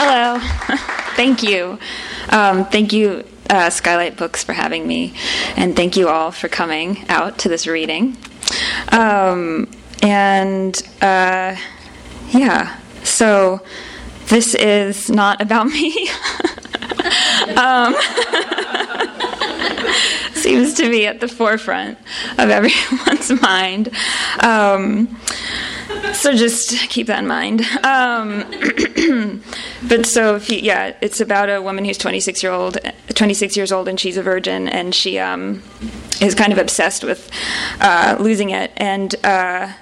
Hello. thank you. Um, thank you, uh, Skylight Books, for having me. And thank you all for coming out to this reading. Um, and uh, yeah, so this is not about me. um, seems to be at the forefront of everyone's mind. Um, so just keep that in mind. Um, but so if you, yeah, it's about a woman who's 26 year old, 26 years old, and she's a virgin, and she um, is kind of obsessed with uh, losing it, and. Uh,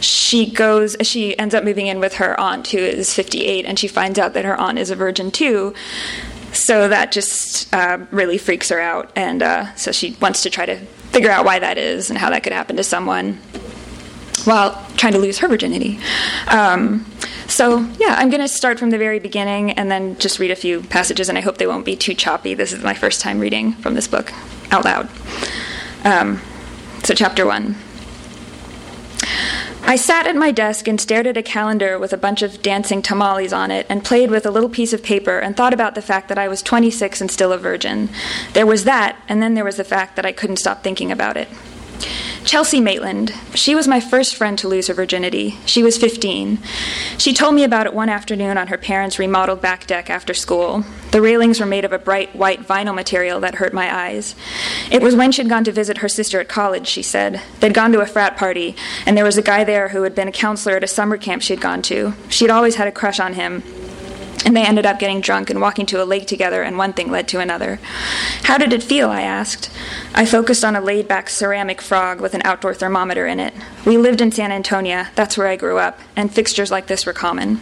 she goes she ends up moving in with her aunt who is 58 and she finds out that her aunt is a virgin too so that just uh, really freaks her out and uh, so she wants to try to figure out why that is and how that could happen to someone while trying to lose her virginity. Um, so, yeah, I'm going to start from the very beginning and then just read a few passages, and I hope they won't be too choppy. This is my first time reading from this book out loud. Um, so, chapter one. I sat at my desk and stared at a calendar with a bunch of dancing tamales on it and played with a little piece of paper and thought about the fact that I was 26 and still a virgin. There was that, and then there was the fact that I couldn't stop thinking about it. Chelsea Maitland. She was my first friend to lose her virginity. She was 15. She told me about it one afternoon on her parents' remodeled back deck after school. The railings were made of a bright white vinyl material that hurt my eyes. It was when she'd gone to visit her sister at college, she said. They'd gone to a frat party, and there was a guy there who had been a counselor at a summer camp she'd gone to. She'd always had a crush on him, and they ended up getting drunk and walking to a lake together, and one thing led to another. How did it feel? I asked. I focused on a laid back ceramic frog with an outdoor thermometer in it. We lived in San Antonio, that's where I grew up, and fixtures like this were common.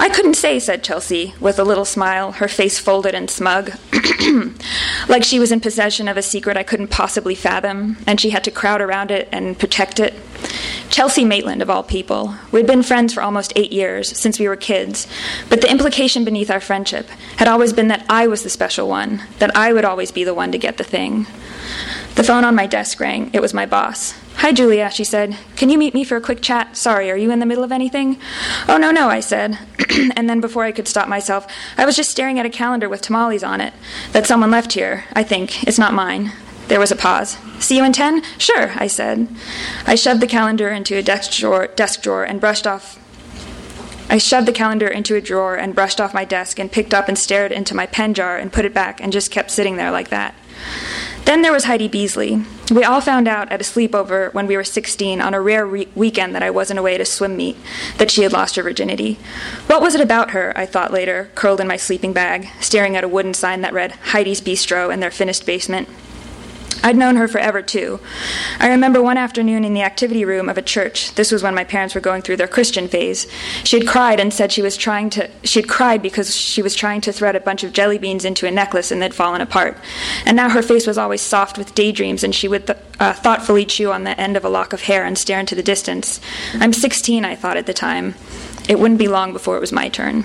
I couldn't say, said Chelsea, with a little smile, her face folded and smug, like she was in possession of a secret I couldn't possibly fathom, and she had to crowd around it and protect it. Chelsea Maitland, of all people. We'd been friends for almost eight years, since we were kids, but the implication beneath our friendship had always been that I was the special one, that I would always be the one to get the thing. The phone on my desk rang. It was my boss. Hi, Julia, she said. Can you meet me for a quick chat? Sorry, are you in the middle of anything? Oh, no, no, I said. and then before I could stop myself, I was just staring at a calendar with tamales on it that someone left here, I think. It's not mine. There was a pause. See you in ten? Sure, I said. I shoved the calendar into a desk drawer, desk drawer and brushed off. I shoved the calendar into a drawer and brushed off my desk and picked up and stared into my pen jar and put it back and just kept sitting there like that. Then there was Heidi Beasley. We all found out at a sleepover when we were 16 on a rare re- weekend that I wasn't away a swim meet that she had lost her virginity. What was it about her, I thought later, curled in my sleeping bag, staring at a wooden sign that read Heidi's Bistro in their finished basement? I'd known her forever, too. I remember one afternoon in the activity room of a church. This was when my parents were going through their Christian phase. She had cried and said she was trying to. She had cried because she was trying to thread a bunch of jelly beans into a necklace and they'd fallen apart. And now her face was always soft with daydreams, and she would th- uh, thoughtfully chew on the end of a lock of hair and stare into the distance. I'm 16, I thought at the time. It wouldn't be long before it was my turn.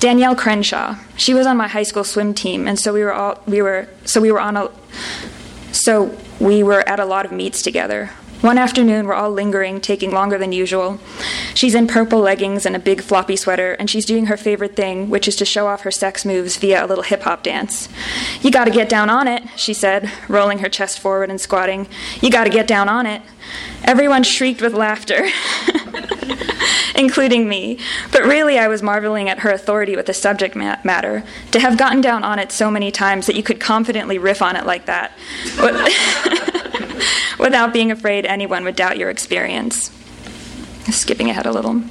Danielle Crenshaw. She was on my high school swim team, and so we were all we were so we were on a so we were at a lot of meets together. One afternoon, we're all lingering, taking longer than usual. She's in purple leggings and a big floppy sweater, and she's doing her favorite thing, which is to show off her sex moves via a little hip hop dance. You gotta get down on it, she said, rolling her chest forward and squatting. You gotta get down on it. Everyone shrieked with laughter, including me. But really, I was marveling at her authority with the subject matter. To have gotten down on it so many times that you could confidently riff on it like that without being afraid anyone would doubt your experience. Skipping ahead a little.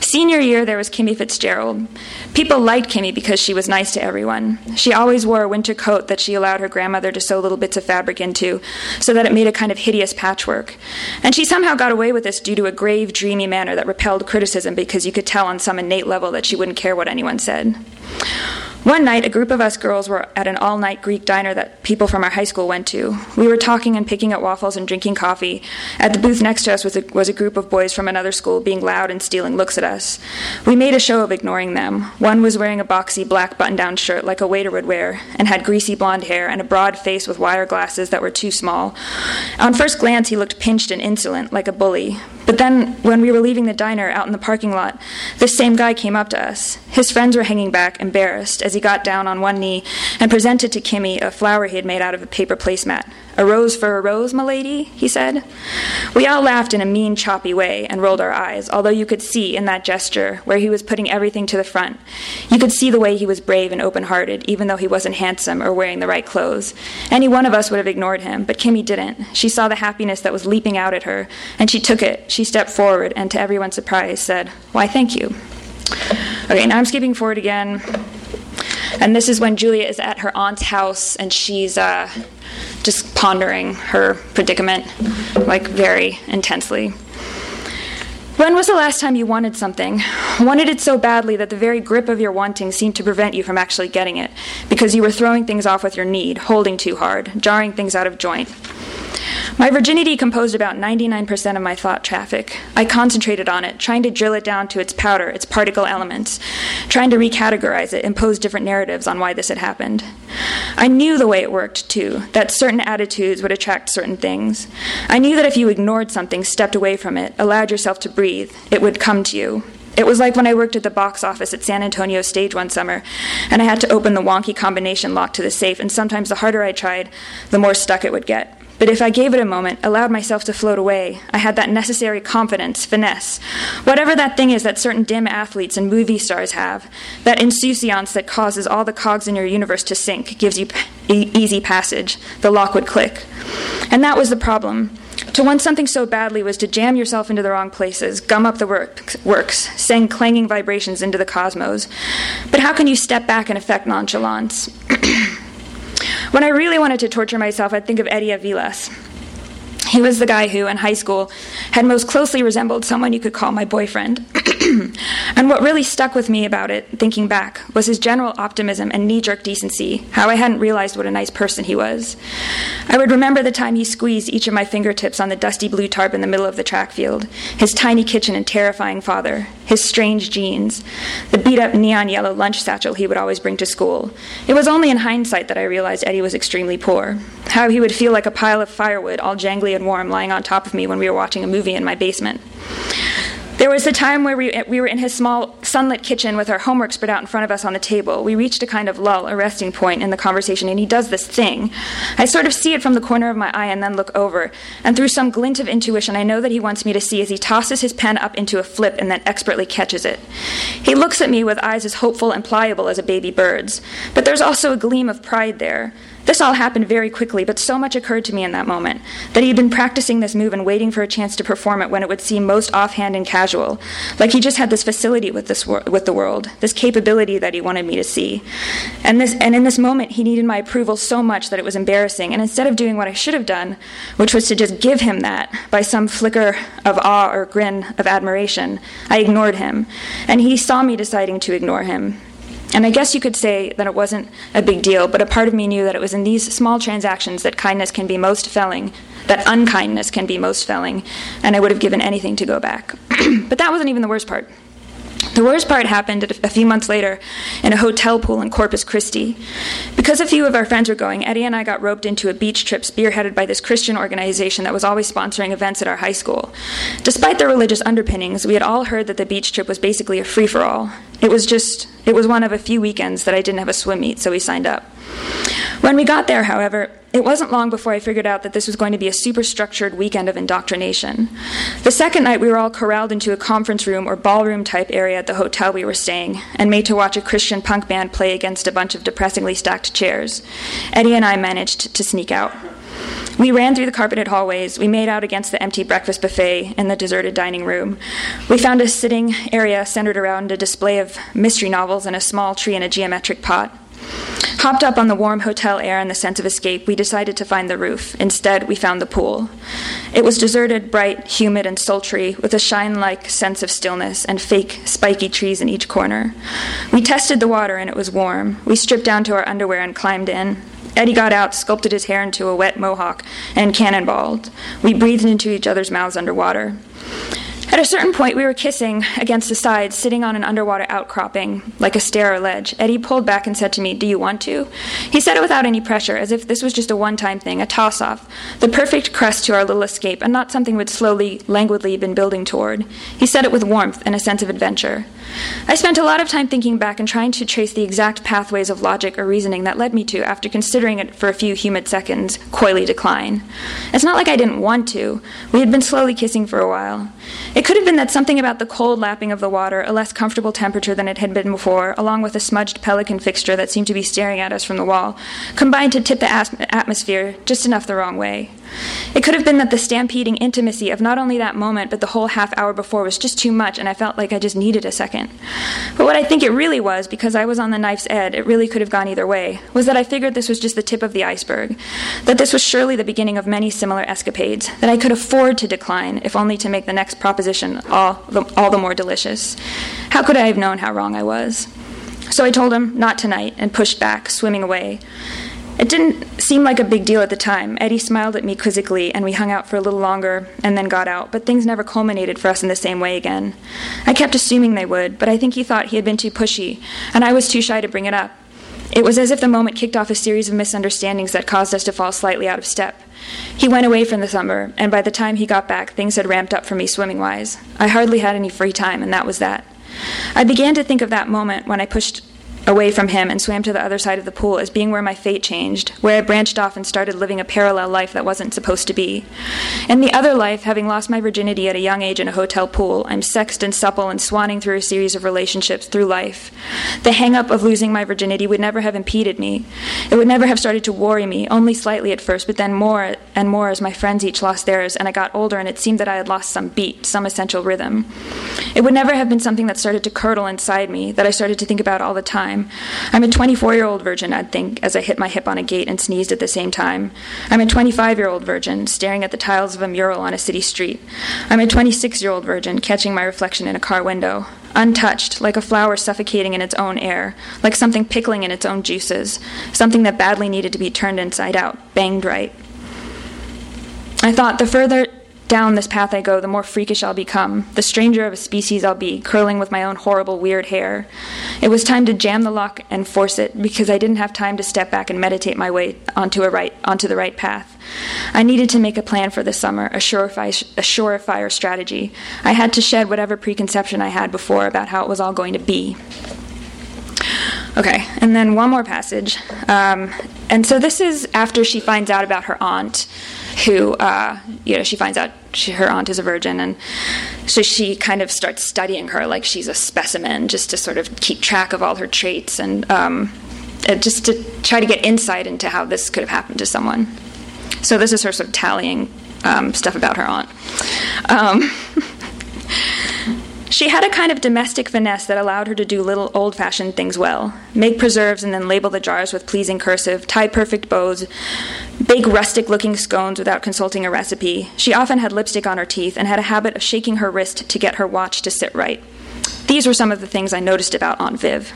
Senior year, there was Kimmy Fitzgerald. People liked Kimmy because she was nice to everyone. She always wore a winter coat that she allowed her grandmother to sew little bits of fabric into, so that it made a kind of hideous patchwork. And she somehow got away with this due to a grave, dreamy manner that repelled criticism because you could tell on some innate level that she wouldn't care what anyone said. One night, a group of us girls were at an all night Greek diner that people from our high school went to. We were talking and picking at waffles and drinking coffee. At the booth next to us was a, was a group of boys from another school being loud and stealing looks at us. We made a show of ignoring them. One was wearing a boxy black button down shirt like a waiter would wear, and had greasy blonde hair and a broad face with wire glasses that were too small. On first glance, he looked pinched and insolent, like a bully. But then, when we were leaving the diner out in the parking lot, this same guy came up to us. His friends were hanging back, embarrassed, as he got down on one knee and presented to Kimmy a flower he had made out of a paper placemat. A rose for a rose, milady, he said. We all laughed in a mean, choppy way and rolled our eyes, although you could see in that gesture where he was putting everything to the front. You could see the way he was brave and open hearted, even though he wasn't handsome or wearing the right clothes. Any one of us would have ignored him, but Kimmy didn't. She saw the happiness that was leaping out at her, and she took it. She stepped forward and, to everyone's surprise, said, Why, thank you. Okay, now I'm skipping forward again. And this is when Julia is at her aunt's house and she's uh, just pondering her predicament, like very intensely. When was the last time you wanted something? Wanted it so badly that the very grip of your wanting seemed to prevent you from actually getting it, because you were throwing things off with your need, holding too hard, jarring things out of joint. My virginity composed about 99% of my thought traffic. I concentrated on it, trying to drill it down to its powder, its particle elements, trying to recategorize it, impose different narratives on why this had happened. I knew the way it worked, too, that certain attitudes would attract certain things. I knew that if you ignored something, stepped away from it, allowed yourself to breathe, it would come to you. It was like when I worked at the box office at San Antonio Stage one summer, and I had to open the wonky combination lock to the safe, and sometimes the harder I tried, the more stuck it would get. But if I gave it a moment, allowed myself to float away, I had that necessary confidence, finesse, whatever that thing is that certain dim athletes and movie stars have, that insouciance that causes all the cogs in your universe to sync, gives you easy passage, the lock would click. And that was the problem. To want something so badly was to jam yourself into the wrong places, gum up the work, works, send clanging vibrations into the cosmos. But how can you step back and affect nonchalance? When I really wanted to torture myself, I'd think of Eddie Aviles. He was the guy who, in high school, had most closely resembled someone you could call my boyfriend. and what really stuck with me about it, thinking back, was his general optimism and knee jerk decency, how I hadn't realized what a nice person he was. I would remember the time he squeezed each of my fingertips on the dusty blue tarp in the middle of the track field, his tiny kitchen and terrifying father, his strange jeans, the beat up neon yellow lunch satchel he would always bring to school. It was only in hindsight that I realized Eddie was extremely poor, how he would feel like a pile of firewood, all jangly and warm, lying on top of me when we were watching a movie in my basement. There was a time where we, we were in his small sunlit kitchen with our homework spread out in front of us on the table. We reached a kind of lull, a resting point in the conversation, and he does this thing. I sort of see it from the corner of my eye and then look over, and through some glint of intuition, I know that he wants me to see as he tosses his pen up into a flip and then expertly catches it. He looks at me with eyes as hopeful and pliable as a baby bird's, but there's also a gleam of pride there. This all happened very quickly, but so much occurred to me in that moment that he had been practicing this move and waiting for a chance to perform it when it would seem most offhand and casual, like he just had this facility with this wor- with the world, this capability that he wanted me to see. And this and in this moment he needed my approval so much that it was embarrassing, and instead of doing what I should have done, which was to just give him that by some flicker of awe or grin of admiration, I ignored him, and he saw me deciding to ignore him. And I guess you could say that it wasn't a big deal, but a part of me knew that it was in these small transactions that kindness can be most felling, that unkindness can be most felling, and I would have given anything to go back. but that wasn't even the worst part. The worst part happened a few months later in a hotel pool in Corpus Christi. Because a few of our friends were going, Eddie and I got roped into a beach trip spearheaded by this Christian organization that was always sponsoring events at our high school. Despite their religious underpinnings, we had all heard that the beach trip was basically a free for all. It was just, it was one of a few weekends that I didn't have a swim meet, so we signed up. When we got there, however, it wasn't long before I figured out that this was going to be a super structured weekend of indoctrination. The second night, we were all corralled into a conference room or ballroom type area at the hotel we were staying and made to watch a Christian punk band play against a bunch of depressingly stacked chairs. Eddie and I managed to sneak out. We ran through the carpeted hallways. We made out against the empty breakfast buffet in the deserted dining room. We found a sitting area centered around a display of mystery novels and a small tree in a geometric pot. Hopped up on the warm hotel air and the sense of escape, we decided to find the roof. Instead, we found the pool. It was deserted, bright, humid, and sultry, with a shine like sense of stillness and fake, spiky trees in each corner. We tested the water and it was warm. We stripped down to our underwear and climbed in. Eddie got out, sculpted his hair into a wet mohawk, and cannonballed. We breathed into each other's mouths underwater. At a certain point, we were kissing against the side, sitting on an underwater outcropping, like a stair or ledge. Eddie pulled back and said to me, Do you want to? He said it without any pressure, as if this was just a one time thing, a toss off, the perfect crest to our little escape, and not something we'd slowly, languidly been building toward. He said it with warmth and a sense of adventure. I spent a lot of time thinking back and trying to trace the exact pathways of logic or reasoning that led me to, after considering it for a few humid seconds, coyly decline. It's not like I didn't want to. We had been slowly kissing for a while. It could have been that something about the cold lapping of the water, a less comfortable temperature than it had been before, along with a smudged pelican fixture that seemed to be staring at us from the wall, combined to tip the atmosphere just enough the wrong way. It could have been that the stampeding intimacy of not only that moment, but the whole half hour before was just too much, and I felt like I just needed a second. But what I think it really was, because I was on the knife's edge, it really could have gone either way, was that I figured this was just the tip of the iceberg, that this was surely the beginning of many similar escapades, that I could afford to decline, if only to make the next proposition all the, all the more delicious. How could I have known how wrong I was? So I told him, not tonight, and pushed back, swimming away. It didn't seem like a big deal at the time. Eddie smiled at me quizzically, and we hung out for a little longer and then got out, but things never culminated for us in the same way again. I kept assuming they would, but I think he thought he had been too pushy, and I was too shy to bring it up. It was as if the moment kicked off a series of misunderstandings that caused us to fall slightly out of step. He went away for the summer, and by the time he got back, things had ramped up for me swimming wise. I hardly had any free time, and that was that. I began to think of that moment when I pushed away from him and swam to the other side of the pool as being where my fate changed, where I branched off and started living a parallel life that wasn't supposed to be. In the other life, having lost my virginity at a young age in a hotel pool, I'm sexed and supple and swanning through a series of relationships through life. The hang up of losing my virginity would never have impeded me. It would never have started to worry me, only slightly at first, but then more and more as my friends each lost theirs and I got older and it seemed that I had lost some beat, some essential rhythm. It would never have been something that started to curdle inside me, that I started to think about all the time time. I'm a 24 year old virgin, I'd think, as I hit my hip on a gate and sneezed at the same time. I'm a 25 year old virgin, staring at the tiles of a mural on a city street. I'm a 26 year old virgin, catching my reflection in a car window. Untouched, like a flower suffocating in its own air, like something pickling in its own juices, something that badly needed to be turned inside out, banged right. I thought the further down this path I go, the more freakish I'll become, the stranger of a species I'll be, curling with my own horrible, weird hair. It was time to jam the lock and force it because I didn't have time to step back and meditate my way onto a right onto the right path. I needed to make a plan for the summer, a surefire, a surefire strategy. I had to shed whatever preconception I had before about how it was all going to be. Okay, and then one more passage. Um, and so this is after she finds out about her aunt who, uh, you know, she finds out she, her aunt is a virgin, and so she kind of starts studying her like she's a specimen, just to sort of keep track of all her traits and, um, just to try to get insight into how this could have happened to someone. So this is her sort of tallying um, stuff about her aunt. Um, She had a kind of domestic finesse that allowed her to do little old fashioned things well make preserves and then label the jars with pleasing cursive, tie perfect bows, bake rustic looking scones without consulting a recipe. She often had lipstick on her teeth and had a habit of shaking her wrist to get her watch to sit right. These were some of the things I noticed about Aunt Viv.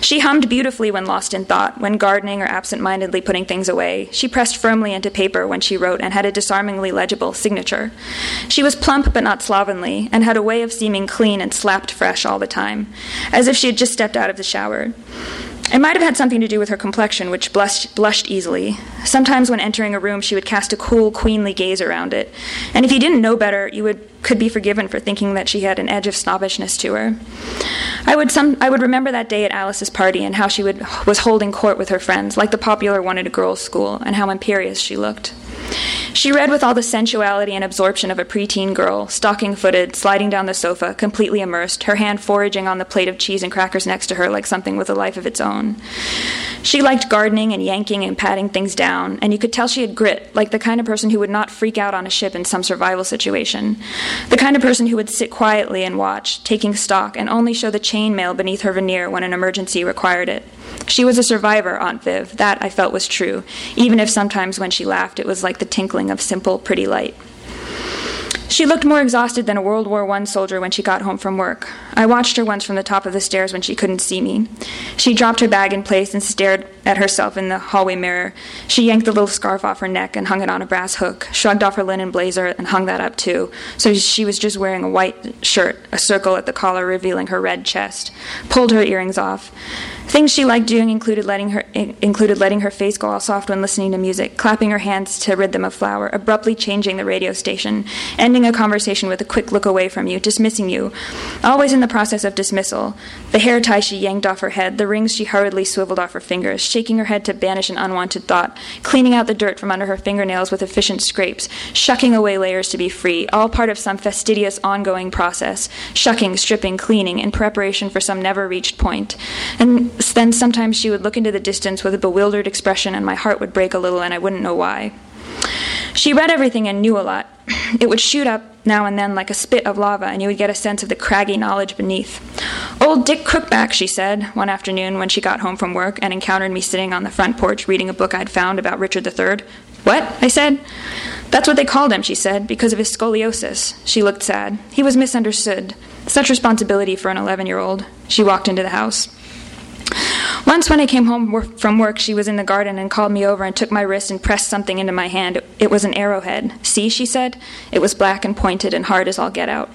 She hummed beautifully when lost in thought, when gardening or absent mindedly putting things away. She pressed firmly into paper when she wrote and had a disarmingly legible signature. She was plump but not slovenly, and had a way of seeming clean and slapped fresh all the time, as if she had just stepped out of the shower. It might have had something to do with her complexion, which blushed, blushed, easily. Sometimes, when entering a room, she would cast a cool, queenly gaze around it, and if you didn't know better, you would, could be forgiven for thinking that she had an edge of snobbishness to her. I would, some, I would remember that day at Alice's party and how she would, was holding court with her friends, like the popular one at a girls' school, and how imperious she looked. She read with all the sensuality and absorption of a preteen girl, stocking footed, sliding down the sofa, completely immersed, her hand foraging on the plate of cheese and crackers next to her like something with a life of its own. She liked gardening and yanking and patting things down, and you could tell she had grit, like the kind of person who would not freak out on a ship in some survival situation. The kind of person who would sit quietly and watch, taking stock, and only show the chainmail beneath her veneer when an emergency required it. She was a survivor, Aunt Viv. That I felt was true, even if sometimes when she laughed it was like the tinkling of simple, pretty light. She looked more exhausted than a World War I soldier when she got home from work. I watched her once from the top of the stairs when she couldn't see me. She dropped her bag in place and stared at herself in the hallway mirror. She yanked the little scarf off her neck and hung it on a brass hook, shrugged off her linen blazer and hung that up too. So she was just wearing a white shirt, a circle at the collar revealing her red chest, pulled her earrings off. Things she liked doing included letting her included letting her face go all soft when listening to music, clapping her hands to rid them of flour, abruptly changing the radio station, ending a conversation with a quick look away from you, dismissing you, always in the process of dismissal. The hair tie she yanked off her head, the rings she hurriedly swiveled off her fingers, shaking her head to banish an unwanted thought, cleaning out the dirt from under her fingernails with efficient scrapes, shucking away layers to be free, all part of some fastidious ongoing process, shucking, stripping, cleaning, in preparation for some never reached point. And then sometimes she would look into the distance with a bewildered expression, and my heart would break a little, and I wouldn't know why. She read everything and knew a lot. It would shoot up now and then like a spit of lava, and you would get a sense of the craggy knowledge beneath. Old Dick Crookback, she said, one afternoon when she got home from work and encountered me sitting on the front porch reading a book I'd found about Richard III. What? I said. That's what they called him, she said, because of his scoliosis. She looked sad. He was misunderstood. Such responsibility for an 11 year old. She walked into the house. Once, when I came home from work, she was in the garden and called me over and took my wrist and pressed something into my hand. It was an arrowhead. See, she said. It was black and pointed and hard as all get out.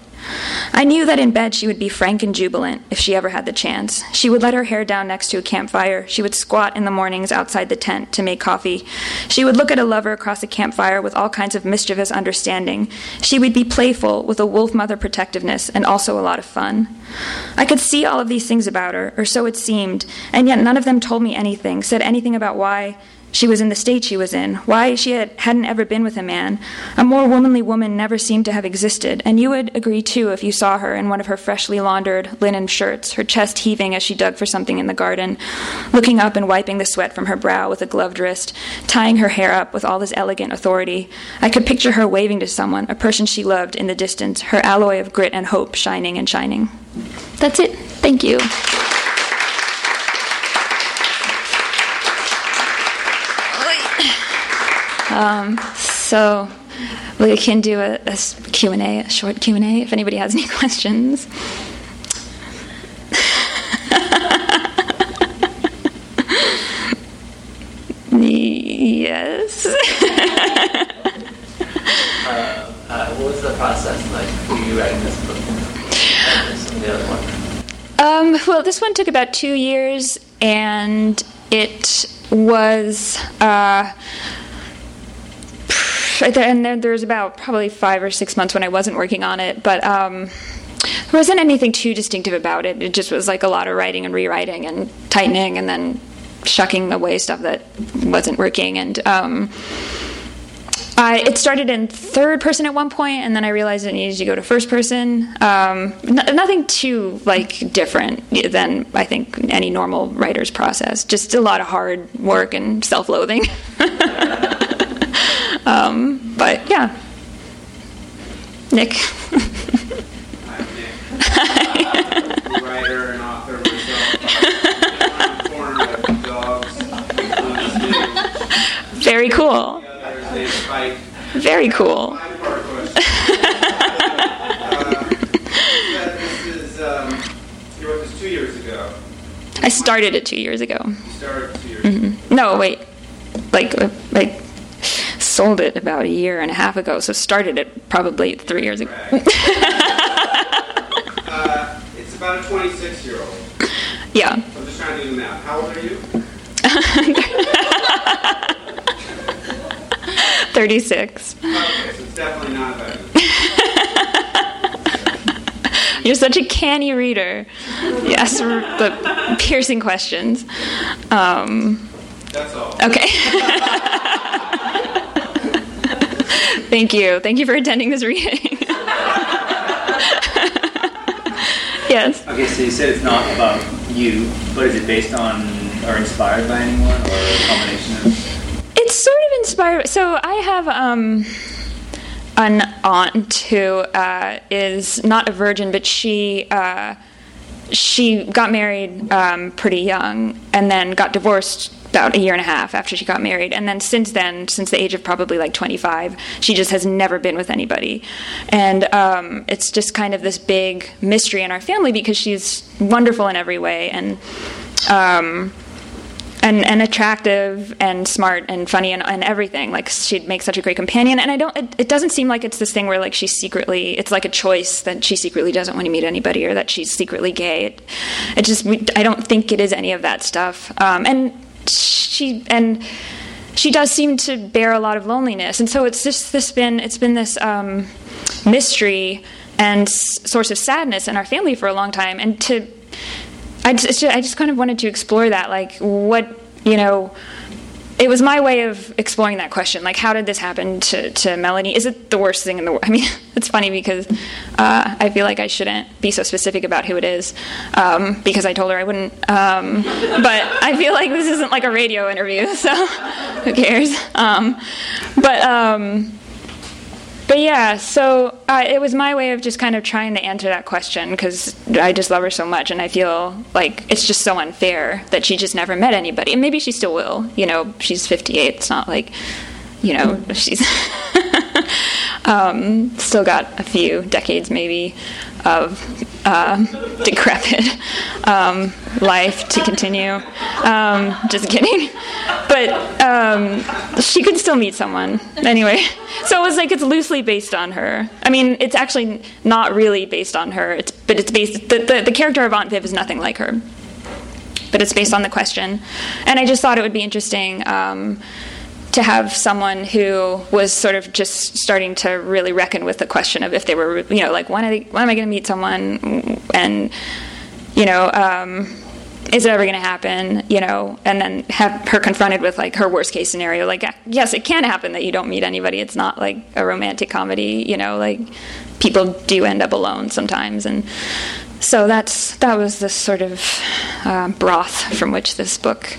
I knew that in bed she would be frank and jubilant if she ever had the chance. She would let her hair down next to a campfire. She would squat in the mornings outside the tent to make coffee. She would look at a lover across a campfire with all kinds of mischievous understanding. She would be playful with a wolf mother protectiveness and also a lot of fun. I could see all of these things about her, or so it seemed, and yet none of them told me anything, said anything about why she was in the state she was in, why she had, hadn't ever been with a man. A more womanly woman never seemed to have existed, and you would agree too if you saw her in one of her freshly laundered linen shirts, her chest heaving as she dug for something in the garden, looking up and wiping the sweat from her brow with a gloved wrist, tying her hair up with all this elegant authority. I could picture her waving to someone, a person she loved, in the distance, her alloy of grit and hope shining and shining. That's it. Thank you. Um, so we can do a, a Q&A, a short Q&A if anybody has any questions. yes. uh, uh, what was the process like for you writing this book? Um, well, this one took about two years, and it was. Uh, and then there's about probably five or six months when I wasn't working on it, but um, there wasn't anything too distinctive about it. It just was like a lot of writing and rewriting and tightening and then shucking away stuff that wasn't working. And um, I, it started in third person at one point, and then I realized it needed to go to first person. Um, n- nothing too like different than I think any normal writer's process. Just a lot of hard work and self-loathing. Um, but yeah. Nick. I'm Nick. Uh, writer and author myself. Very cool. Very cool. I started it two years ago. You started two years mm-hmm. No, wait. Like, like sold it about a year and a half ago, so started it probably three years ago. uh, it's about a 26 year old. Yeah. I'm just trying to do the math. How old are you? 36. Okay, so it's definitely not about You're such a canny reader. Yes, the piercing questions. Um, That's all. Okay. Thank you. Thank you for attending this reading. yes. Okay, so you said it's not about you, but is it based on or inspired by anyone or a combination of? It's sort of inspired. So I have um, an aunt who uh, is not a virgin, but she. Uh, she got married um, pretty young and then got divorced about a year and a half after she got married. And then since then, since the age of probably like 25, she just has never been with anybody. And um, it's just kind of this big mystery in our family because she's wonderful in every way. And um, and and attractive and smart and funny and, and everything. Like she'd make such a great companion. And I don't. It, it doesn't seem like it's this thing where like she's secretly. It's like a choice that she secretly doesn't want to meet anybody or that she's secretly gay. It, it just. We, I don't think it is any of that stuff. Um, and she and she does seem to bear a lot of loneliness. And so it's just this been. It's been this um, mystery and source of sadness in our family for a long time. And to I just, I just kind of wanted to explore that, like what you know. It was my way of exploring that question, like how did this happen to, to Melanie? Is it the worst thing in the world? I mean, it's funny because uh, I feel like I shouldn't be so specific about who it is um, because I told her I wouldn't. Um, but I feel like this isn't like a radio interview, so who cares? Um, but um, but yeah, so uh, it was my way of just kind of trying to answer that question because I just love her so much, and I feel like it's just so unfair that she just never met anybody. And maybe she still will. You know, she's 58. It's not like, you know, she's um, still got a few decades maybe of uh, decrepit um, life to continue. Um, just kidding. But um, she could still meet someone anyway. So it was like it's loosely based on her. I mean, it's actually not really based on her. It's, but it's based. The, the, the character of Aunt Viv is nothing like her. But it's based on the question, and I just thought it would be interesting. Um, to have someone who was sort of just starting to really reckon with the question of if they were, you know, like when, they, when am I going to meet someone, and you know, um, is it ever going to happen, you know, and then have her confronted with like her worst case scenario, like yes, it can happen that you don't meet anybody. It's not like a romantic comedy, you know, like people do end up alone sometimes, and so that's that was the sort of uh, broth from which this book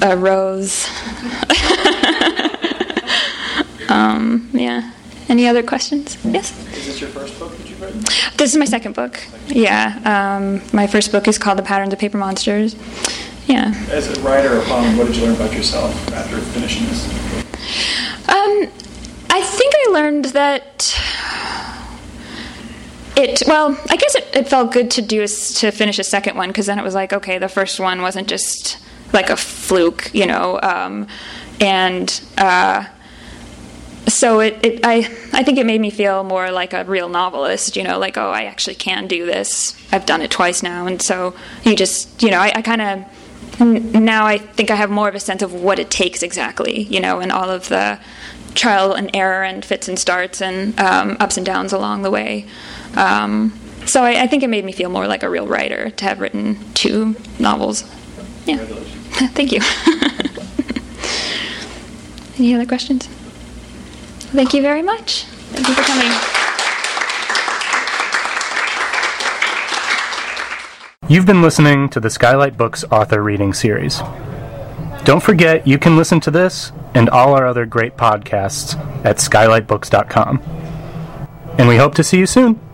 arose. um, yeah. Any other questions? Yes. Is this your first book that you've written? This is my second book. Yeah. Um, my first book is called The Patterns of Paper Monsters. Yeah. As a writer, um, what did you learn about yourself after finishing this? Um, I think I learned that it. Well, I guess it, it felt good to do to finish a second one because then it was like, okay, the first one wasn't just like a fluke, you know, um, and. Uh, so it, it I I think it made me feel more like a real novelist, you know, like oh I actually can do this. I've done it twice now, and so you just you know I, I kind of now I think I have more of a sense of what it takes exactly, you know, and all of the trial and error and fits and starts and um, ups and downs along the way. Um, so I, I think it made me feel more like a real writer to have written two novels. Yeah, thank you. Any other questions? Thank you very much. Thank you for coming. You've been listening to the Skylight Books author reading series. Don't forget you can listen to this and all our other great podcasts at skylightbooks.com. And we hope to see you soon.